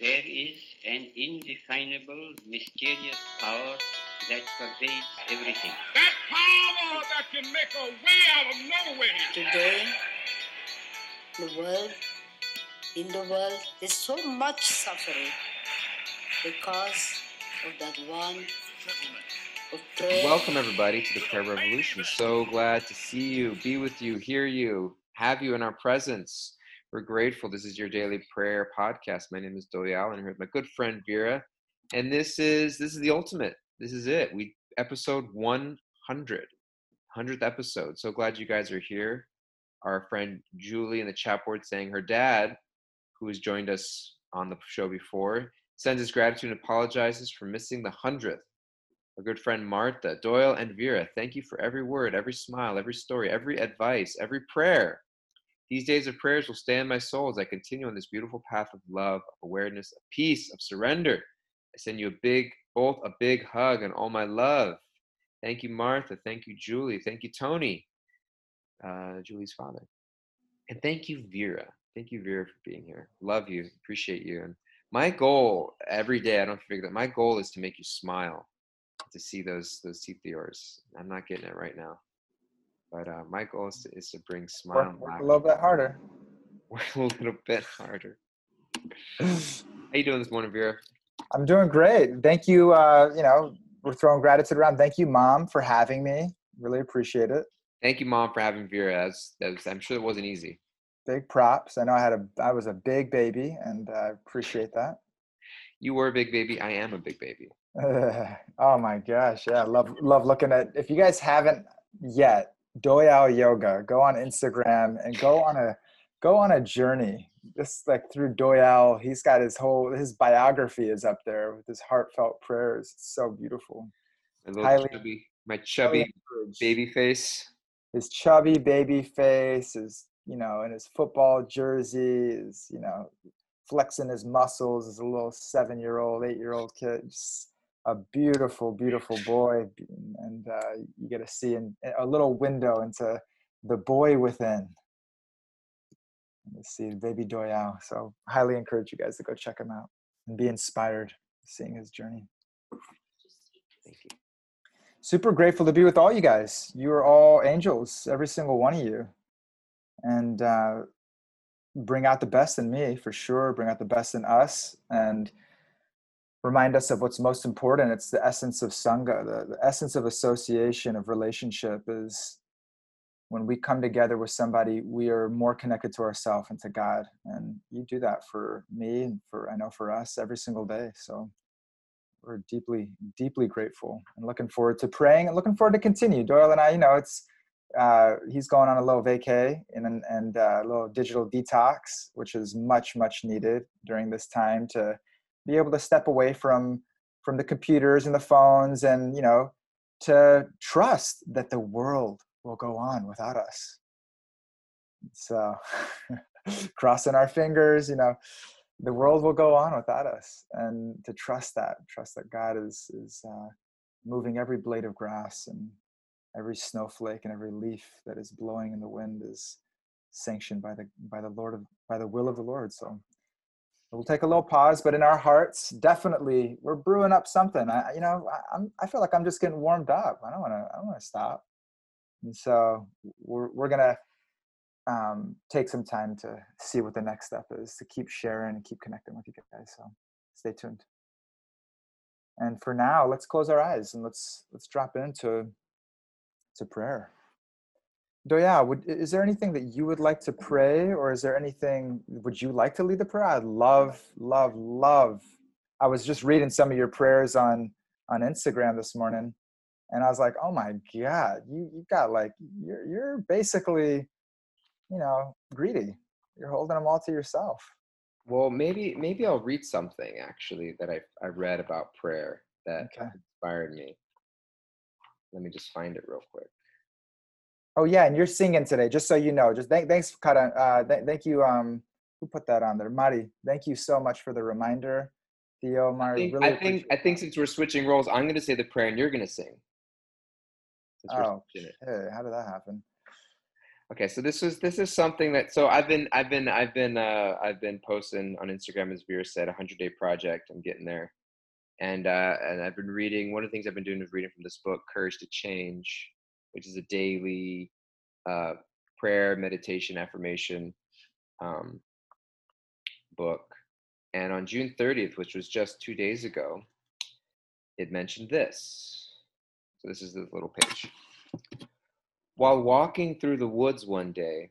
there is an indefinable, mysterious power that pervades everything. That power that can make a way out of no way. Today, the world, in the world, there's so much suffering because of that one of prayer. Welcome, everybody, to the Prayer Revolution. So glad to see you, be with you, hear you, have you in our presence. We're grateful. This is your daily prayer podcast. My name is Dolly Allen. Here with my good friend Vera, and this is this is the ultimate. This is it. We episode 100, 100th episode. So glad you guys are here. Our friend Julie in the chat board saying her dad, who has joined us on the show before, sends his gratitude and apologizes for missing the 100th our good friend Martha, Doyle, and Vera, thank you for every word, every smile, every story, every advice, every prayer. These days of prayers will stay in my soul as I continue on this beautiful path of love, of awareness, of peace, of surrender. I send you a big, both a big hug and all my love. Thank you, Martha. Thank you, Julie. Thank you, Tony, uh, Julie's father. And thank you, Vera. Thank you, Vera, for being here. Love you. Appreciate you. And my goal every day, I don't figure that, my goal is to make you smile to see those those teeth of yours. I'm not getting it right now, but uh, my goal is to, is to bring smile. Work, work a little bit harder. Work a little bit harder. How you doing this morning, Vera? I'm doing great. Thank you. Uh, you know, we're throwing gratitude around. Thank you, Mom, for having me. Really appreciate it. Thank you, Mom, for having Vera. That's, that's, I'm sure it wasn't easy. Big props. I know I had a I was a big baby, and I appreciate that. You were a big baby. I am a big baby. Oh my gosh, yeah, love love looking at. If you guys haven't yet, Doyal Yoga, go on Instagram and go on a go on a journey. Just like through Doyal, he's got his whole his biography is up there with his heartfelt prayers. It's so beautiful. My Highly, chubby, my oh, chubby baby face. His chubby baby face is, you know, in his football jersey is, you know, flexing his muscles as a little seven year old, eight year old kid. Just, a beautiful, beautiful boy, and uh, you get to see in, a little window into the boy within. Let's see, baby Doyao. So, highly encourage you guys to go check him out and be inspired seeing his journey. Thank you. Super grateful to be with all you guys. You are all angels, every single one of you, and uh, bring out the best in me for sure. Bring out the best in us, and remind us of what's most important. It's the essence of Sangha, the, the essence of association, of relationship is when we come together with somebody, we are more connected to ourselves and to God. And you do that for me and for, I know for us every single day. So we're deeply, deeply grateful and looking forward to praying and looking forward to continue. Doyle and I, you know, it's, uh, he's going on a little vacay and, and uh, a little digital detox, which is much, much needed during this time to be able to step away from from the computers and the phones and you know to trust that the world will go on without us. So crossing our fingers you know the world will go on without us. And to trust that trust that god is is uh, moving every blade of grass and every snowflake and every leaf that is blowing in the wind is sanctioned by the by the lord of by the will of the lord. So we'll take a little pause but in our hearts definitely we're brewing up something. I you know I, am i feel like i'm just getting warmed up. I don't want to i don't want to stop. And so we're, we're gonna um, take some time to see what the next step is to keep sharing and keep connecting with you guys so stay tuned. And for now let's close our eyes and let's let's drop into to prayer Doya, would, is there anything that you would like to pray, or is there anything would you like to lead the prayer? I'd love, love, love. I was just reading some of your prayers on on Instagram this morning, and I was like, oh my god, you you got like you're you're basically, you know, greedy. You're holding them all to yourself. Well, maybe maybe I'll read something actually that I I read about prayer that okay. inspired me. Let me just find it real quick. Oh yeah, and you're singing today, just so you know. Just thank, thanks, Kara. Uh, th- thank you. Um, who put that on there? Mari. Thank you so much for the reminder, Theo. Mari. I think, really I think, I think since we're switching roles, I'm going to say the prayer and you're going to sing. Oh, hey, how did that happen? Okay, so this was this is something that so I've been I've been I've been uh I've been posting on Instagram as Vera said, a hundred day project. I'm getting there. And uh and I've been reading one of the things I've been doing is reading from this book, Courage to Change, which is a daily uh prayer, meditation, affirmation um book. And on June 30th, which was just two days ago, it mentioned this. So this is the little page. While walking through the woods one day,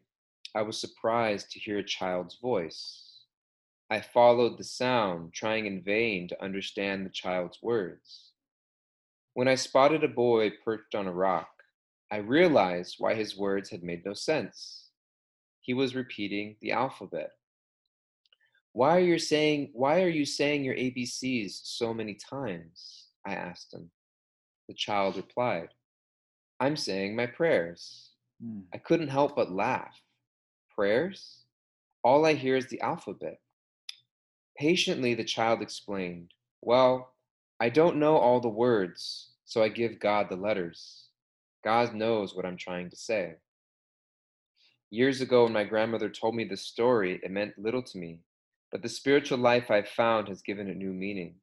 I was surprised to hear a child's voice. I followed the sound, trying in vain to understand the child's words. When I spotted a boy perched on a rock, I realized why his words had made no sense. He was repeating the alphabet. Why are you saying why are you saying your ABCs so many times? I asked him. The child replied, I'm saying my prayers. Mm. I couldn't help but laugh. Prayers? All I hear is the alphabet. Patiently, the child explained, Well, I don't know all the words, so I give God the letters. God knows what I'm trying to say. Years ago, when my grandmother told me this story, it meant little to me, but the spiritual life I've found has given it new meaning.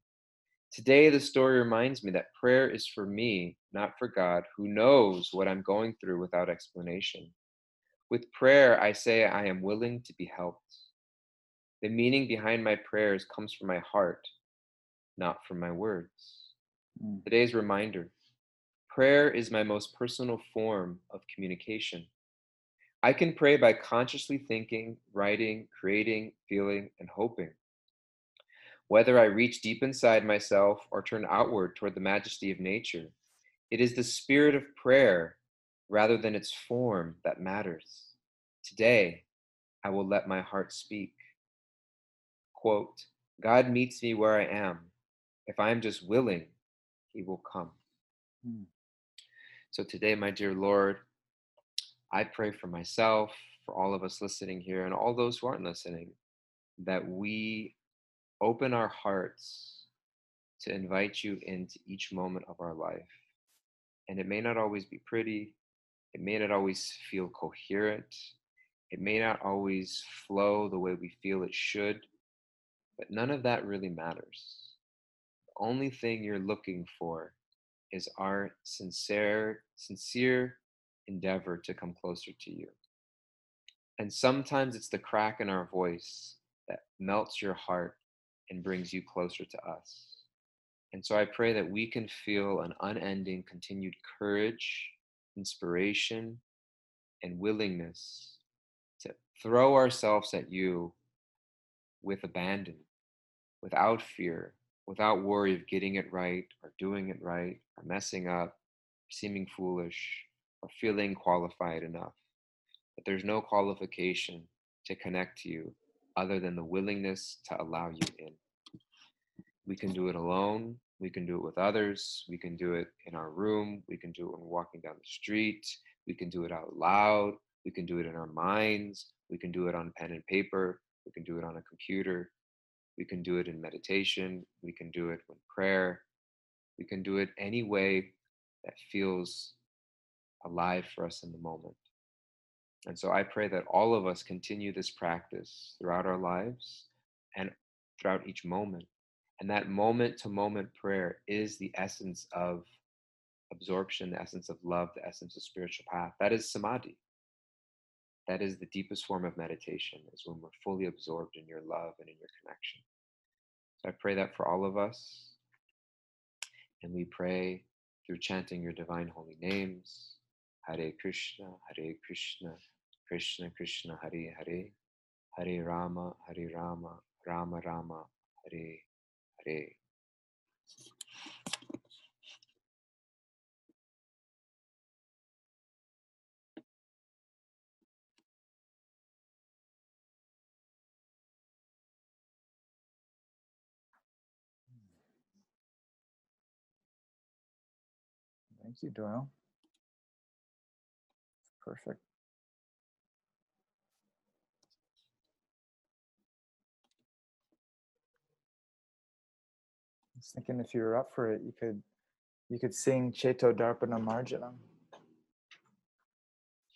Today, the story reminds me that prayer is for me, not for God, who knows what I'm going through without explanation. With prayer, I say I am willing to be helped. The meaning behind my prayers comes from my heart, not from my words. Mm. Today's reminder prayer is my most personal form of communication. I can pray by consciously thinking, writing, creating, feeling, and hoping. Whether I reach deep inside myself or turn outward toward the majesty of nature, it is the spirit of prayer rather than its form that matters. Today, I will let my heart speak. Quote, God meets me where I am. If I am just willing, he will come. Mm. So today, my dear Lord, I pray for myself, for all of us listening here, and all those who aren't listening, that we open our hearts to invite you into each moment of our life. And it may not always be pretty, it may not always feel coherent, it may not always flow the way we feel it should, but none of that really matters. The only thing you're looking for is our sincere, sincere endeavor to come closer to you. And sometimes it's the crack in our voice that melts your heart and brings you closer to us. And so I pray that we can feel an unending, continued courage, inspiration, and willingness to throw ourselves at you with abandon, without fear, without worry of getting it right or doing it right or messing up, or seeming foolish or feeling qualified enough. But there's no qualification to connect to you other than the willingness to allow you in. We can do it alone. We can do it with others. We can do it in our room. We can do it when we're walking down the street. We can do it out loud. We can do it in our minds. We can do it on pen and paper. We can do it on a computer. We can do it in meditation. We can do it in prayer. We can do it any way that feels alive for us in the moment. And so I pray that all of us continue this practice throughout our lives and throughout each moment. And that moment to moment prayer is the essence of absorption, the essence of love, the essence of spiritual path. That is samadhi. That is the deepest form of meditation, is when we're fully absorbed in your love and in your connection. So I pray that for all of us. And we pray through chanting your divine holy names. Hare Krishna, Hare Krishna, Krishna Krishna, Hare Hare, Hare Rama, Hare Rama, Rama Rama, Hare Hare. Thank you, Doyle. Perfect. I was thinking if you were up for it, you could you could sing Cheto Darpana Marjanam.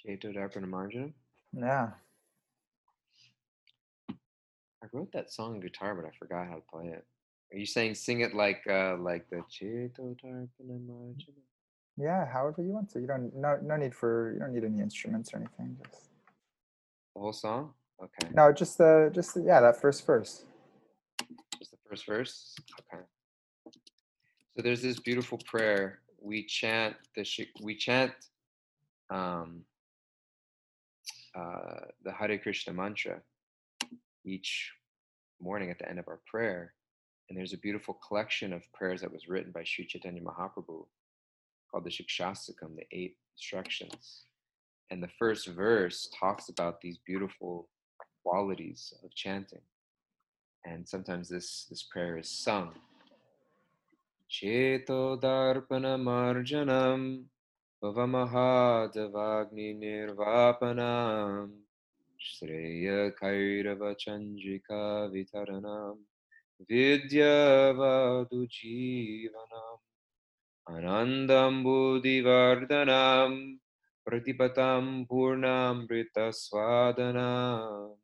Cheto Darpana Marjanam. Yeah. I wrote that song on guitar, but I forgot how to play it. Are you saying sing it like uh like the Cheto Darpana Marjanam? Yeah, however you want to. You don't no no need for you don't need any instruments or anything. Just The whole song? Okay. no, just the just the, yeah that first verse. Just the first verse? Okay. So there's this beautiful prayer. We chant the we chant um uh the Hare Krishna mantra each morning at the end of our prayer. And there's a beautiful collection of prayers that was written by Sri Chaitanya Mahaprabhu called the Shikshashtakam, the eight instructions. And the first verse talks about these beautiful qualities of chanting. And sometimes this, this prayer is sung. Cheto darpana marjanam Bhavamahadavagni nirvapanam Shreya kairava chandrika swadanam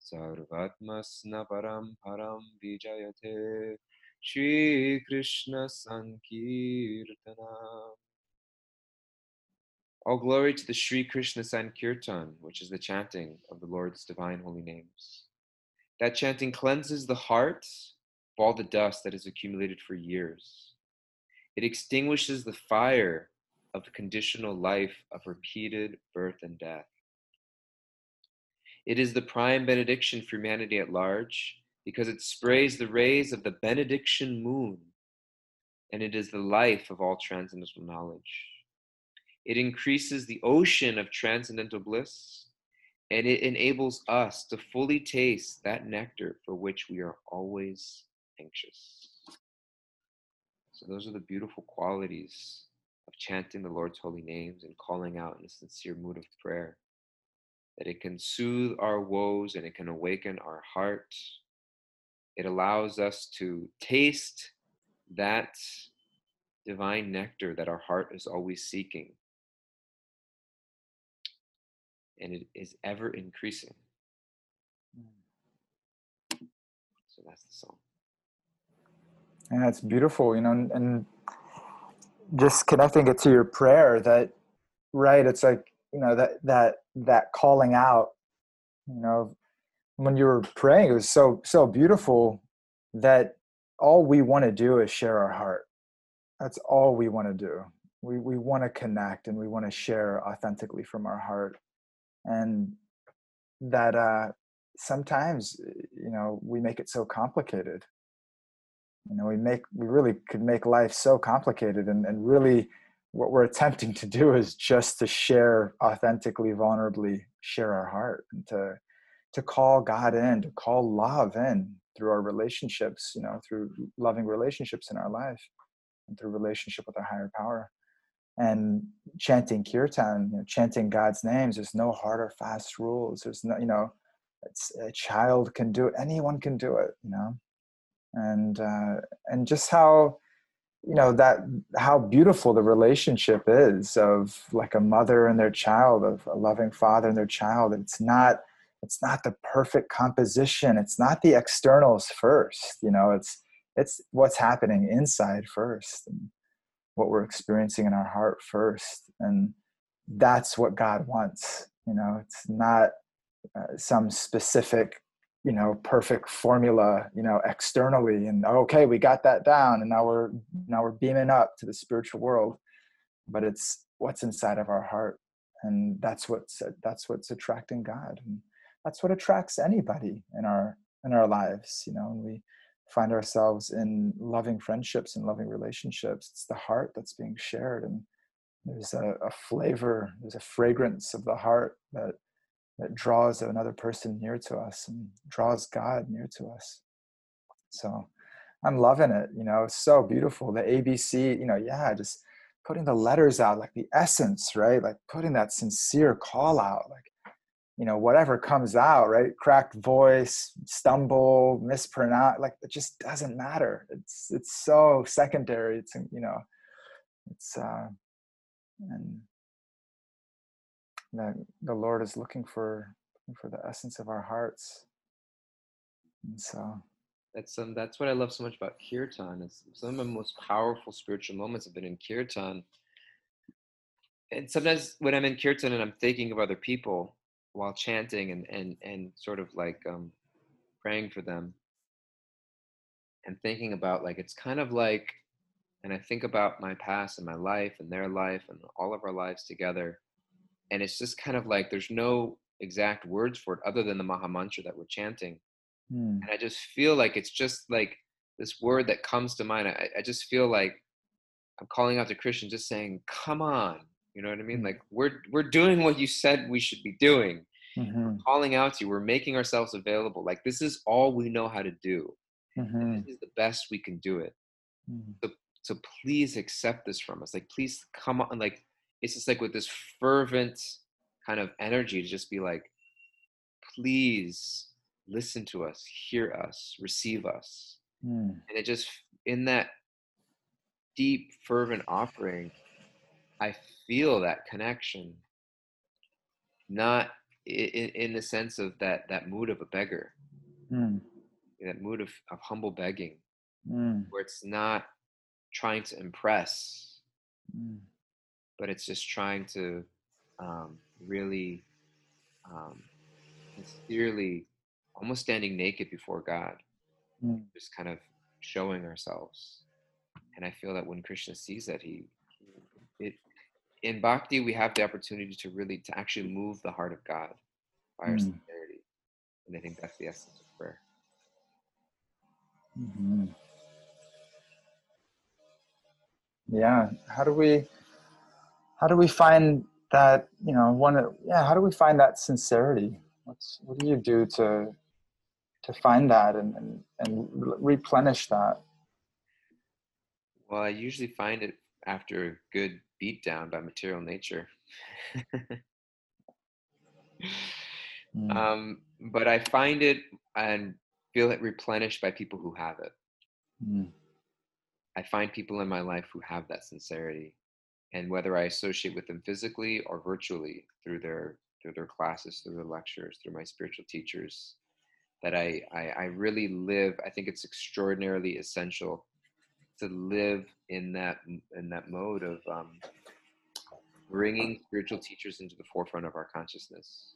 Sarvatmasna param param vijayate Shri Krishna Sankirtanam all glory to the Sri Krishna Sankirtan, which is the chanting of the Lord's divine holy names. That chanting cleanses the heart of all the dust that has accumulated for years. It extinguishes the fire of the conditional life of repeated birth and death. It is the prime benediction for humanity at large because it sprays the rays of the benediction moon, and it is the life of all transcendental knowledge. It increases the ocean of transcendental bliss, and it enables us to fully taste that nectar for which we are always anxious. So, those are the beautiful qualities of chanting the Lord's holy names and calling out in a sincere mood of prayer. That it can soothe our woes and it can awaken our heart. It allows us to taste that divine nectar that our heart is always seeking and it is ever increasing. Mm. So that's the song. Yeah, it's beautiful, you know, and, and just connecting it to your prayer that right, it's like, you know, that that that calling out, you know, when you were praying, it was so so beautiful that all we want to do is share our heart. That's all we want to do. We we want to connect and we want to share authentically from our heart. And that uh sometimes you know we make it so complicated you know we make we really could make life so complicated and, and really what we're attempting to do is just to share authentically vulnerably share our heart and to to call god in to call love in through our relationships you know through loving relationships in our life and through relationship with our higher power. And chanting kirtan you know, chanting god's names there's no hard or fast rules. There's no you know it's a child can do it anyone can do it you know and uh, and just how you know that how beautiful the relationship is of like a mother and their child of a loving father and their child. It's not it's not the perfect composition. It's not the externals first you know it's it's what's happening inside first and what we're experiencing in our heart first. And that's what god wants you know it's not uh, some specific you know perfect formula you know externally and okay we got that down and now we're now we're beaming up to the spiritual world. But it's what's inside of our heart and that's what's that's what's attracting god and that's what attracts anybody in our in our lives you know and we find ourselves in loving friendships and loving relationships. It's the heart that's being shared and there's a, a flavor there's a fragrance of the heart that that draws another person near to us and draws God near to us. So I'm loving it. You know, it's so beautiful. The ABC, you know, yeah, just putting the letters out, like the essence, right? Like putting that sincere call out, like, you know, whatever comes out, right? Cracked voice, stumble, mispronounce, like it just doesn't matter. It's it's so secondary. It's you know, it's uh and that the Lord is looking for for the essence of our hearts. And so That's um, that's what I love so much about kirtan. Is some of my most powerful spiritual moments have been in kirtan. And sometimes when I'm in kirtan and I'm thinking of other people while chanting and and and sort of like um, praying for them, and thinking about like it's kind of like, and I think about my past and my life and their life and all of our lives together, and it's just kind of like there's no exact words for it other than the Maha Mantra that we're chanting mm, and I just feel like it's just like this word that comes to mind. I, I just feel like I'm calling out to Krishna, just saying, "Come on," you know what I mean? Mm. Like we're we're doing what you said we should be doing. mhm, Calling out to you, we're making ourselves available. Like this is all we know how to do. mhm, This is the best we can do it. mhm, So please accept this from us. Like please come on. Like it's just like with this fervent kind of energy to just be like, please listen to us, hear us, receive us. mm, and it just in that deep fervent offering i feel that connection. Not in, in the sense of that that mood of a beggar. Mm, that mood of, of humble begging. Mm, where it's not trying to impress mm, but it's just trying to um, really um, sincerely almost standing naked before god mm, just kind of showing ourselves. And I feel that when Krishna sees that, he, it, in bhakti, we have the opportunity to really, to actually move the heart of God by our Mm. sincerity. And I think that's the essence of prayer. mhm. Yeah. How do we how do we find that, you know, one of yeah, how do we find that sincerity? What's what do you do to to find that and, and, and replenish that? Well, I usually find it after a good beatdown by material nature. Mm, um, but I find it and feel it replenished by people who have it. mm, I find people in my life who have that sincerity, and whether I associate with them physically or virtually through their through their classes, through their lectures, through my spiritual teachers, that I I, I really live. I think it's extraordinarily essential to live in that in that mode of um, bringing spiritual teachers into the forefront of our consciousness.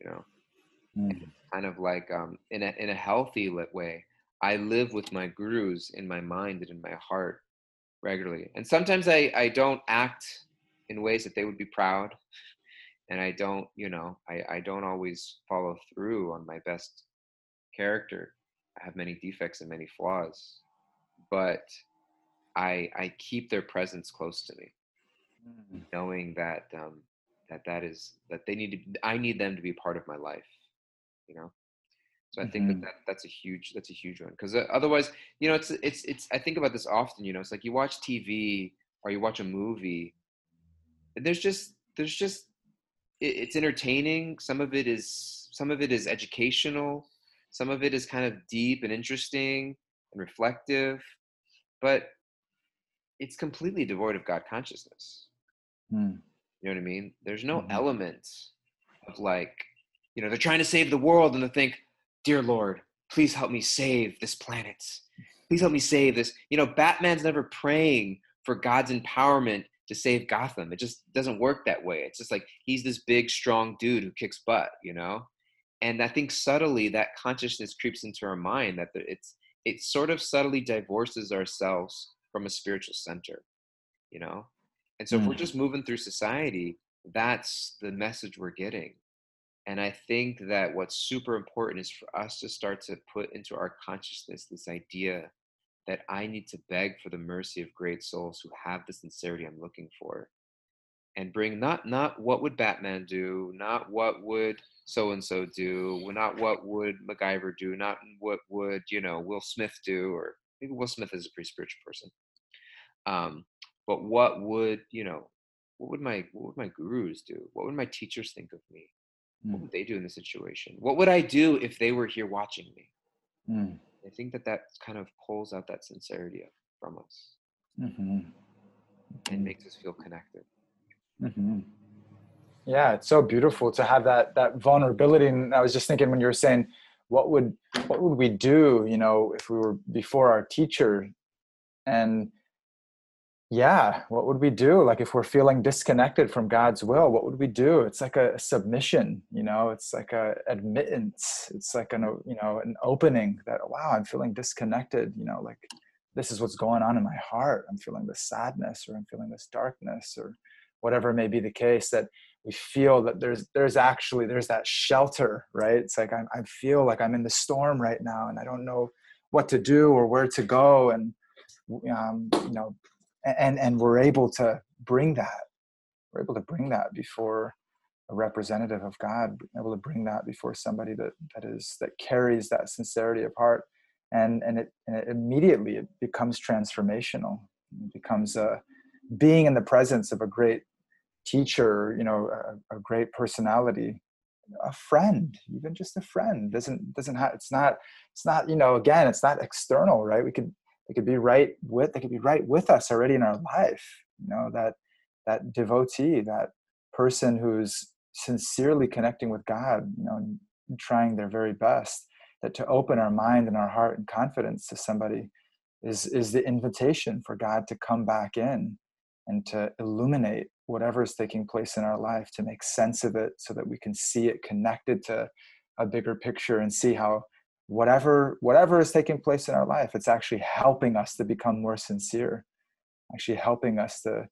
You know, mm, kind of like um, in a in a healthy lit way. I live with my gurus in my mind and in my heart regularly, and sometimes I I don't act in ways that they would be proud, and I don't you know I I don't always follow through on my best character. I have many defects and many flaws, but I I keep their presence close to me. Mm, knowing that um, that that is that they need to I need them to be part of my life, you know. So I think Mhm. that, that that's a huge that's a huge one because otherwise, you know, it's it's it's I think about this often. You know, it's like you watch TV or you watch a movie, and there's just there's just it, it's entertaining. Some of it is some of it is educational. Some of it is kind of deep and interesting and reflective, but it's completely devoid of God consciousness. mm, You know what I mean? There's no Mhm. element of like, you know, they're trying to save the world and they think, dear Lord, please help me save this planet. Please help me save this. You know, Batman's never praying for God's empowerment to save Gotham. It just doesn't work that way. It's just like he's this big, strong dude who kicks butt, you know? And I think subtly that consciousness creeps into our mind that it's it sort of subtly divorces ourselves from a spiritual center, you know? And so if we're Mm. just moving through society, that's the message we're getting. And I think that what's super important is for us to start to put into our consciousness this idea that I need to beg for the mercy of great souls who have the sincerity I'm looking for. And bring not not what would Batman do, not what would so and so do, not what would MacGyver do, not what would, you know, Will Smith do, or maybe Will Smith is a pretty spiritual person. Um, but what would, you know, what would my what would my gurus do? What would my teachers think of me? What Mm. would they do in the situation? What would I do if they were here watching me? mm, I think that that kind of pulls out that sincerity from us mhm, and mhm. makes us feel connected. hmm yeah it's so beautiful to have that that vulnerability and i was just thinking when you were saying what would what would we do you know if we were before our teacher and yeah what would we do? Like if we're feeling disconnected from god's will what would we do? It's like a submission you know? It's like a admittance. It's like an you know an opening that wow i'm feeling disconnected you know? Like this is what's going on in my heart. I'm feeling this sadness or i'm feeling this darkness or whatever may be the case that we feel that there's there's actually there's that shelter right? It's like i i feel like i'm in the storm right now and i don't know what to do or where to go and um, you know and and we're able to bring that we're able to bring that before a representative of god able to bring that before somebody that that is that carries that sincerity of heart and and it, and it immediately it becomes transformational it becomes a being in the presence of a great teacher, you know, a, a great personality, a friend, even just a friend doesn't doesn't have. It's not. It's not. You know, again, it's not external, right? We could they could be right with they could be right with us already in our life. You know that that devotee, that person who's sincerely connecting with God. You know, trying their very best. That to open our mind and our heart and confidence to somebody is is the invitation for God to come back in and to illuminate whatever is taking place in our life to make sense of it so that we can see it connected to a bigger picture and see how whatever whatever is taking place in our life it's actually helping us to become more sincere actually helping us to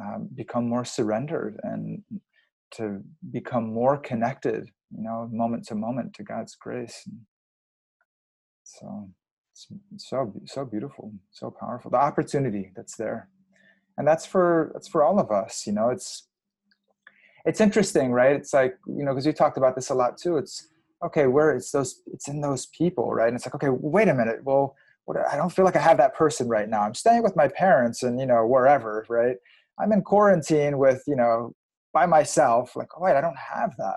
um, become more surrendered and to become more connected you know moment to moment to god's grace. So so so beautiful so powerful. The opportunity that's there. And that's for that's for all of us you know it's it's interesting right? It's like you know because you talked about this a lot too. It's okay where it's those it's in those people right and it's like okay wait a minute well what, i don't feel like i have that person right now i'm staying with my parents and you know wherever right i'm in quarantine with you know by myself like oh wait i don't have that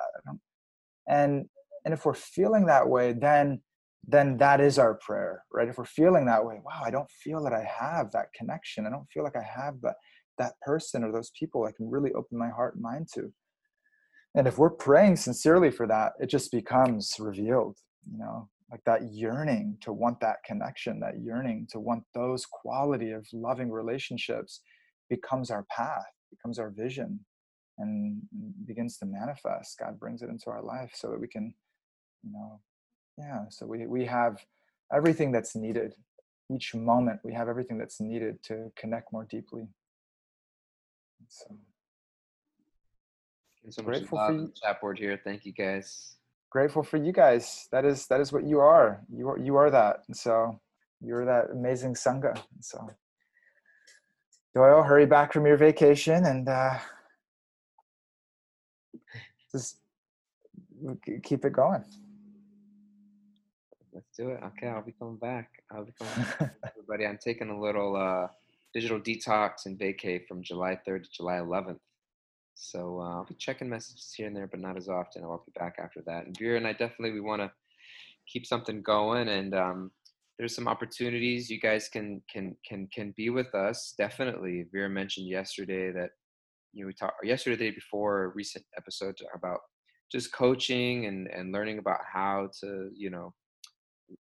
and and if we're feeling that way then then that is our prayer, right? If we're feeling that way, wow, I don't feel that I have that connection. I don't feel like I have that that person or those people I can really open my heart and mind to. And if we're praying sincerely for that, it just becomes revealed, you know, like that yearning to want that connection, that yearning to want those quality of loving relationships becomes our path, becomes our vision, and begins to manifest. God brings it into our life so that we can, you know, yeah so we, we have everything that's needed each moment we have everything that's needed to connect more deeply so so grateful for you. chat board here thank you guys grateful for you guys that is that is what you are you are you are that and so you're that amazing sangha and so doyle hurry back from your vacation and uh just keep it going Let's do it. Okay, I'll be coming back. I'll be coming back. Everybody, I'm taking a little uh, digital detox and vacay from July 3rd to July 11th. So uh, I'll be checking messages here and there, but not as often. I'll be back after that. And Vera and I definitely we want to keep something going, and um, there's some opportunities you guys can can can can be with us. Definitely, Vera mentioned yesterday that you know we talked yesterday the day before a recent episode about just coaching and and learning about how to you know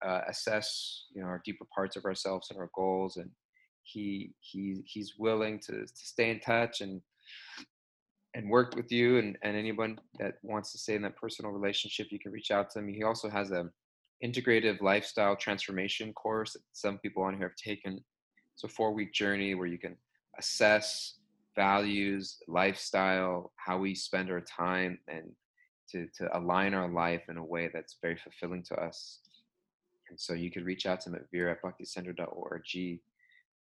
uh, assess you know our deeper parts of ourselves and our goals and he he he's willing to, to stay in touch and and work with you and, and anyone that wants to stay in that personal relationship you can reach out to him. He also has a integrative lifestyle transformation course that some people on here have taken. It's a four week journey where you can assess values lifestyle how we spend our time and to, to align our life in a way that's very fulfilling to us. And so you could reach out to him at vera at bhakticenter.org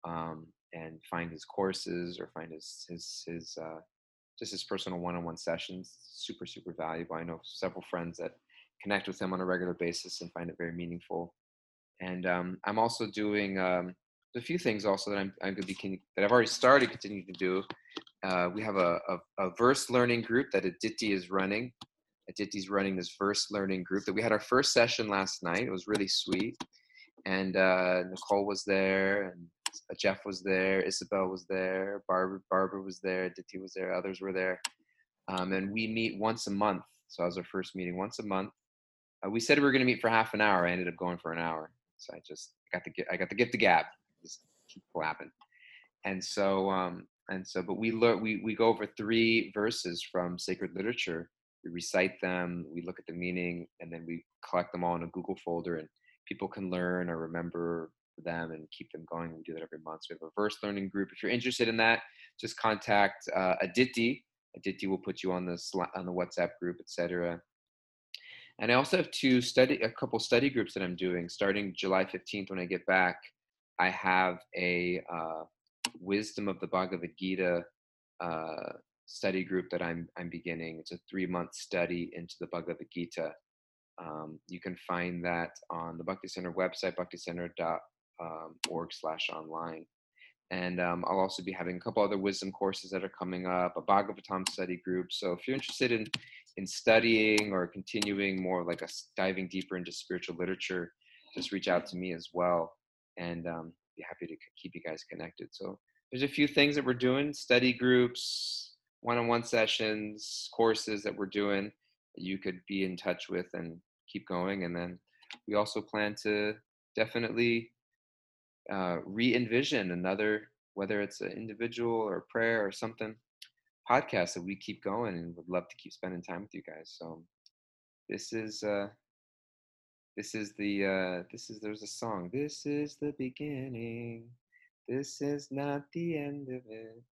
um, and find his courses or find his his his uh, just his personal one-on-one sessions. Super super valuable. I know several friends that connect with him on a regular basis and find it very meaningful. And um, I'm also doing um, a few things also that I'm, I'm going to be that I've already started continuing to do. Uh, we have a, a, a, verse learning group that Aditi is running. Aditi's running this verse learning group that we had our first session last night. It was really sweet. And uh, Nicole was there, and Jeff was there, Isabel was there, Barbara, Barbara was there, Aditi was there, others were there. um, and we meet once a month. So that was our first meeting once a month. Uh, we said we were going to meet for half an hour. I ended up going for an hour. So I just got the I got the gift of gab. Just keep clapping. And so um, and so, but we learn we we go over three verses from sacred literature. We recite them. We look at the meaning, and then we collect them all in a Google folder, and people can learn or remember them and keep them going. We do that every month. So we have a verse learning group. If you're interested in that, just contact uh, Aditi. Aditi will put you on the on the WhatsApp group, etc. And I also have two study a couple study groups that I'm doing starting July 15th when I get back. I have a uh, Wisdom of the Bhagavad Gita uh, study group that I'm I'm beginning. It's a three month study into the Bhagavad Gita. Um, you can find that on the Bhakti Center website, bhakticenter.org slash online. And um, I'll also be having a couple other wisdom courses that are coming up, a Bhagavatam study group. So if you're interested in in studying or continuing more like a diving deeper into spiritual literature, just reach out to me as well, and um, be happy to keep you guys connected. So there's a few things that we're doing: study groups, one-on-one sessions, courses that we're doing that you could be in touch with and keep going. And then we also plan to definitely uh, re-envision another, whether it's an individual or prayer or something, podcast that we keep going and would love to keep spending time with you guys. So this is uh this is the uh this is there's a song. This is the beginning. This is not the end of it.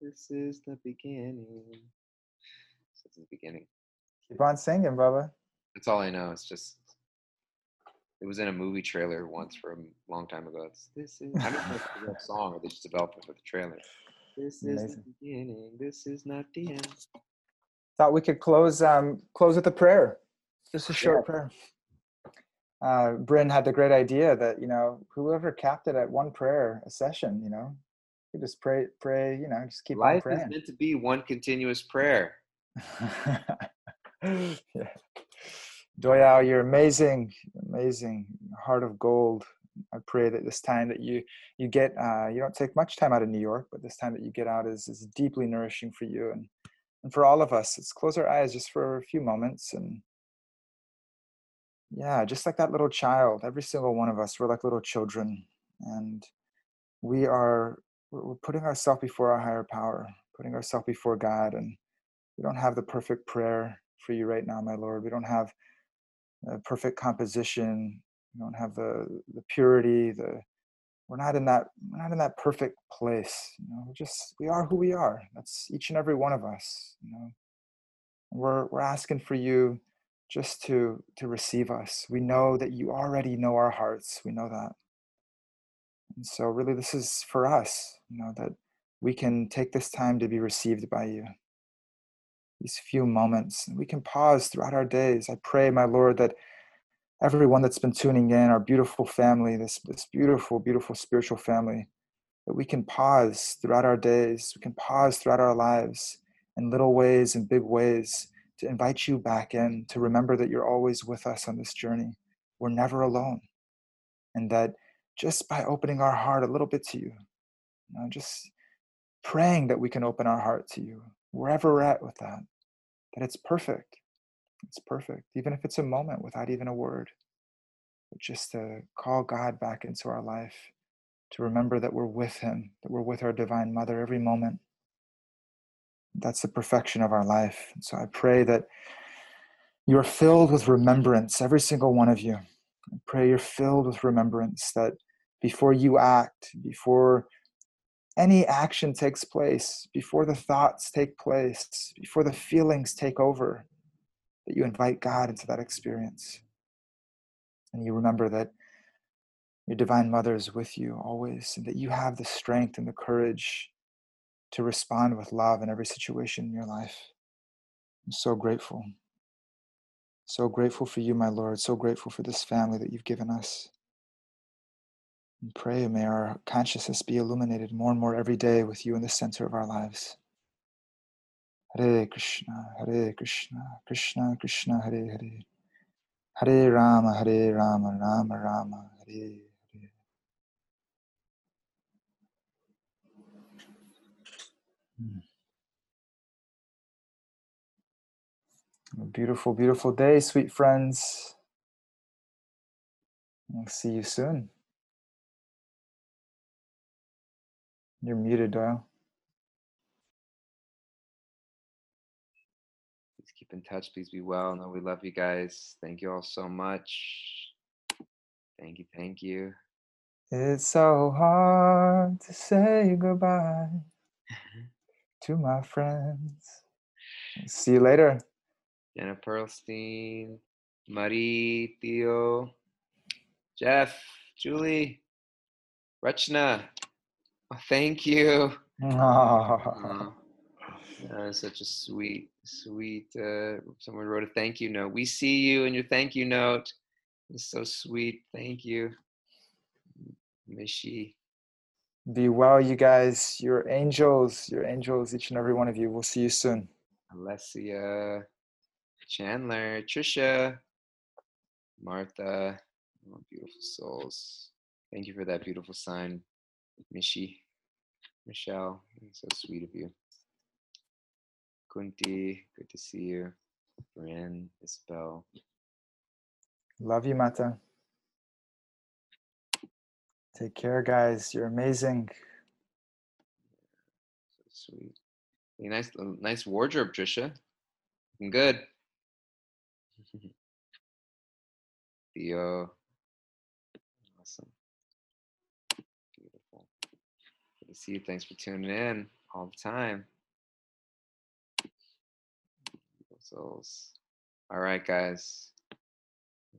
This is the beginning. So it's the beginning. Keep on singing, Bubba. That's all I know. It's just it was in a movie trailer once from a long time ago. It's this is I don't know if it's a real song or they just developed it for the trailer. This is Amazing. the beginning. This is not the end. Thought we could close um, close with a prayer. Just a short prayer. Uh, Bryn had the great idea that you know whoever capped it at one prayer a session, you know, you just pray, pray, you know, just keep on praying. Life is meant to be one continuous prayer. yeah. Doyao, you're amazing, amazing, heart of gold. I pray that this time that you you get uh, you don't take much time out of New York, but this time that you get out is is deeply nourishing for you and and for all of us. Let's close our eyes just for a few moments and yeah, just like that little child. Every single one of us, we're like little children, and we are we're putting ourselves before our higher power, putting ourselves before God, and we don't have the perfect prayer for you right now, my Lord. We don't have a perfect composition. We don't have the the purity. The we're not in that we're not in that perfect place. You know, we just we are who we are. That's each and every one of us. You know, we're we're asking for you just to to receive us. We know that you already know our hearts. We know that. And so really this is for us, you know, that we can take this time to be received by you. These few moments. We can pause throughout our days. I pray, my Lord, that everyone that's been tuning in, our beautiful family, this this beautiful, beautiful spiritual family, that we can pause throughout our days. We can pause throughout our lives in little ways and big ways to invite you back in, to remember that you're always with us on this journey. We're never alone. And that just by opening our heart a little bit to you, you know, just praying that we can open our heart to you, wherever we're at with that, that it's perfect. It's perfect, even if it's a moment without even a word. Just to call God back into our life, to remember that we're with Him, that we're with our Divine Mother every moment. That's the perfection of our life. And so I pray that you are filled with remembrance, every single one of you. I pray you're filled with remembrance that before you act, before any action takes place, before the thoughts take place, before the feelings take over, that you invite God into that experience. And you remember that your Divine Mother is with you always, and that you have the strength and the courage to respond with love in every situation in your life. I'm so grateful. So grateful for you, my Lord. So grateful for this family that you've given us. And pray, may our consciousness be illuminated more and more every day with you in the center of our lives. Hare Krishna, Hare Krishna, Krishna Krishna, Hare Hare. Hare Rama, Hare Rama, Rama Rama, Hare Hare. Hmm. Beautiful, beautiful day, sweet friends. I'll see you soon. You're muted, Doyle. Please keep in touch. Please be well. No, we love you guys. Thank you all so much. Thank you. Thank you. It's so hard to say goodbye to my friends. See you later. Jenna Pearlstein, Marie, Theo, Jeff, Julie, Rachna. Oh, thank you. That is such a sweet, sweet. Uh, someone wrote a thank you note. We see you in your thank you note. It's so sweet. Thank you, Mishi. Be well, you guys. You're angels. You're angels, each and every one of you. We'll see you soon. Alessia, Chandler, Trisha, Martha. Oh, beautiful souls. Thank you for that beautiful sign, Mishi, Michelle. So sweet of you. Kunti, good to see you. Bryn, Isabel. Love you, Mata. Take care, guys. You're amazing. So sweet. Hey, nice, nice wardrobe, Trisha. Looking good. Theo. Awesome. Beautiful. Good to see you. Thanks for tuning in all the time. All right, guys.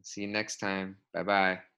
See you next time. Bye bye.